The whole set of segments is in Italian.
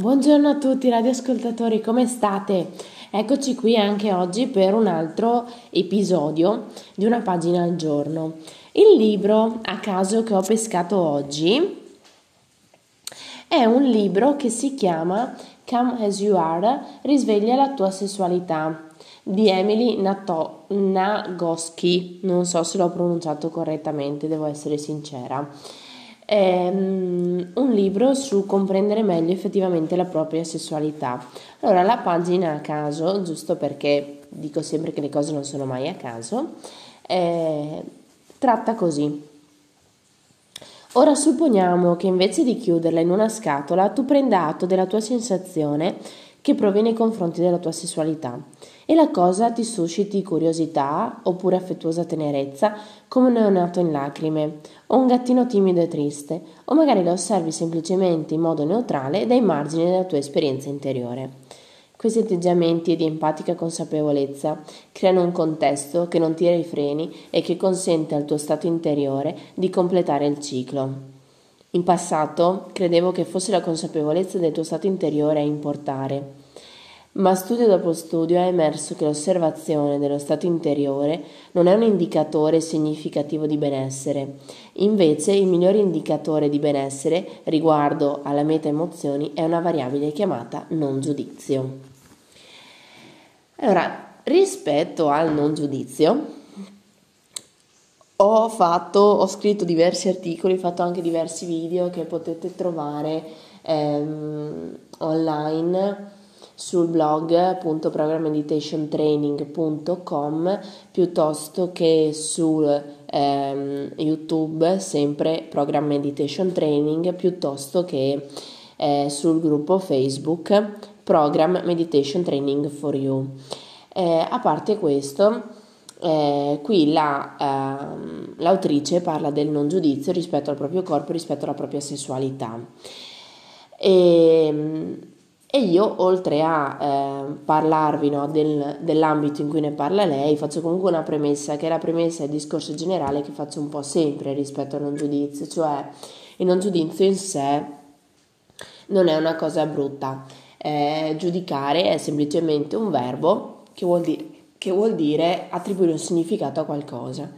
Buongiorno a tutti radioascoltatori, come state? Eccoci qui anche oggi per un altro episodio di una pagina al giorno. Il libro a caso che ho pescato oggi è un libro che si chiama Come As You Are, risveglia la tua sessualità di Emily Nato- Nagoski, non so se l'ho pronunciato correttamente, devo essere sincera è um, un libro su comprendere meglio effettivamente la propria sessualità. Allora, la pagina a caso, giusto perché dico sempre che le cose non sono mai a caso, eh, tratta così. Ora supponiamo che invece di chiuderla in una scatola tu prenda atto della tua sensazione che provi nei confronti della tua sessualità e la cosa ti susciti curiosità oppure affettuosa tenerezza come un neonato in lacrime o un gattino timido e triste o magari la osservi semplicemente in modo neutrale dai margini della tua esperienza interiore. Questi atteggiamenti di empatica consapevolezza creano un contesto che non tira i freni e che consente al tuo stato interiore di completare il ciclo. In passato credevo che fosse la consapevolezza del tuo stato interiore a importare, ma studio dopo studio è emerso che l'osservazione dello stato interiore non è un indicatore significativo di benessere. Invece il migliore indicatore di benessere riguardo alla meta emozioni è una variabile chiamata non giudizio. Allora, rispetto al non giudizio, ho fatto, ho scritto diversi articoli, ho fatto anche diversi video che potete trovare ehm, online sul blog appunto piuttosto che su ehm, YouTube sempre Program Meditation Training piuttosto che eh, sul gruppo Facebook Program Meditation Training for You. Eh, a parte questo, eh, qui la, ehm, l'autrice parla del non giudizio rispetto al proprio corpo, rispetto alla propria sessualità. E, e io, oltre a eh, parlarvi no, del, dell'ambito in cui ne parla lei, faccio comunque una premessa, che è la premessa del discorso generale che faccio un po' sempre rispetto al non giudizio, cioè il non giudizio in sé non è una cosa brutta. Eh, giudicare è semplicemente un verbo che vuol dire che vuol dire attribuire un significato a qualcosa.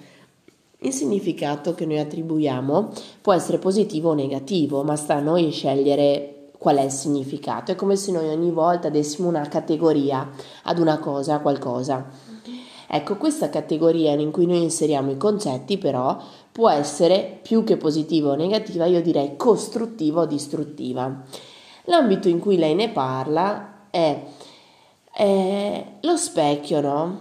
Il significato che noi attribuiamo può essere positivo o negativo, ma sta a noi scegliere qual è il significato. È come se noi ogni volta dessimo una categoria ad una cosa, a qualcosa. Ecco, questa categoria in cui noi inseriamo i concetti però può essere più che positiva o negativa, io direi costruttiva o distruttiva. L'ambito in cui lei ne parla è eh, lo specchio, no?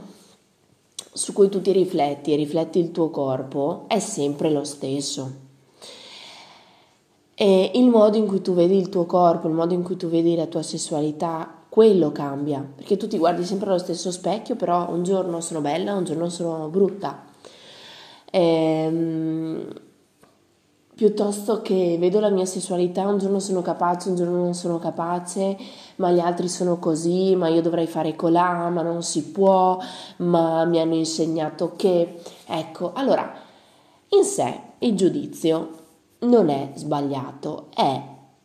Su cui tu ti rifletti e rifletti il tuo corpo è sempre lo stesso. E il modo in cui tu vedi il tuo corpo, il modo in cui tu vedi la tua sessualità, quello cambia, perché tu ti guardi sempre allo stesso specchio, però un giorno sono bella, un giorno sono brutta. Ehm, piuttosto che vedo la mia sessualità, un giorno sono capace, un giorno non sono capace, ma gli altri sono così, ma io dovrei fare colà, ma non si può, ma mi hanno insegnato che... Ecco, allora, in sé il giudizio non è sbagliato, è,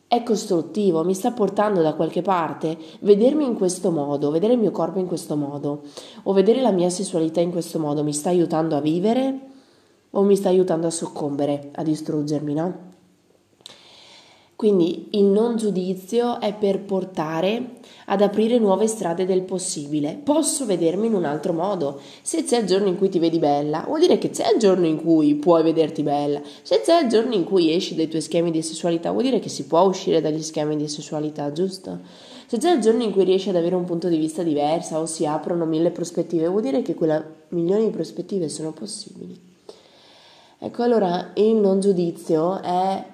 è costruttivo, mi sta portando da qualche parte. Vedermi in questo modo, vedere il mio corpo in questo modo, o vedere la mia sessualità in questo modo, mi sta aiutando a vivere? O mi sta aiutando a soccombere, a distruggermi, no? Quindi il non giudizio è per portare ad aprire nuove strade del possibile. Posso vedermi in un altro modo. Se c'è il giorno in cui ti vedi bella, vuol dire che c'è il giorno in cui puoi vederti bella. Se c'è il giorno in cui esci dai tuoi schemi di sessualità, vuol dire che si può uscire dagli schemi di sessualità, giusto? Se c'è il giorno in cui riesci ad avere un punto di vista diverso o si aprono mille prospettive, vuol dire che quelle milioni di prospettive sono possibili. Ecco allora il non giudizio è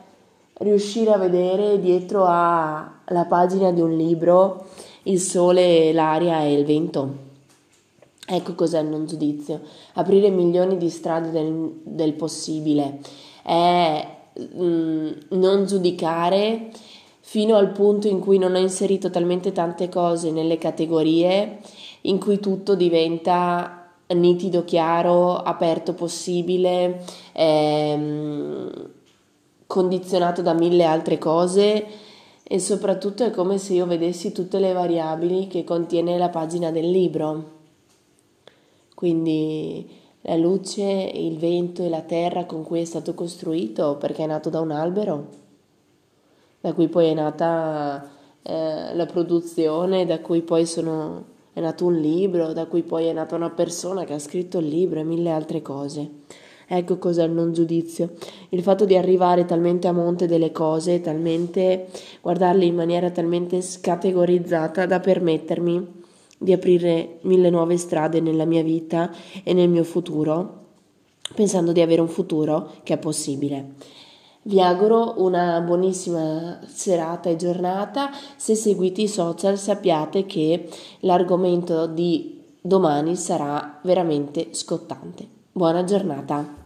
riuscire a vedere dietro alla pagina di un libro il sole, l'aria e il vento. Ecco cos'è il non giudizio, aprire milioni di strade del, del possibile, è mm, non giudicare fino al punto in cui non ho inserito talmente tante cose nelle categorie in cui tutto diventa nitido, chiaro, aperto possibile, ehm, condizionato da mille altre cose e soprattutto è come se io vedessi tutte le variabili che contiene la pagina del libro. Quindi la luce, il vento e la terra con cui è stato costruito perché è nato da un albero, da cui poi è nata eh, la produzione, da cui poi sono, nato un libro, da cui poi è nata una persona che ha scritto il libro e mille altre cose. Ecco cos'è il non giudizio, il fatto di arrivare talmente a monte delle cose, talmente guardarle in maniera talmente scategorizzata da permettermi di aprire mille nuove strade nella mia vita e nel mio futuro, pensando di avere un futuro che è possibile. Vi auguro una buonissima serata e giornata. Se seguite i social sappiate che l'argomento di domani sarà veramente scottante. Buona giornata.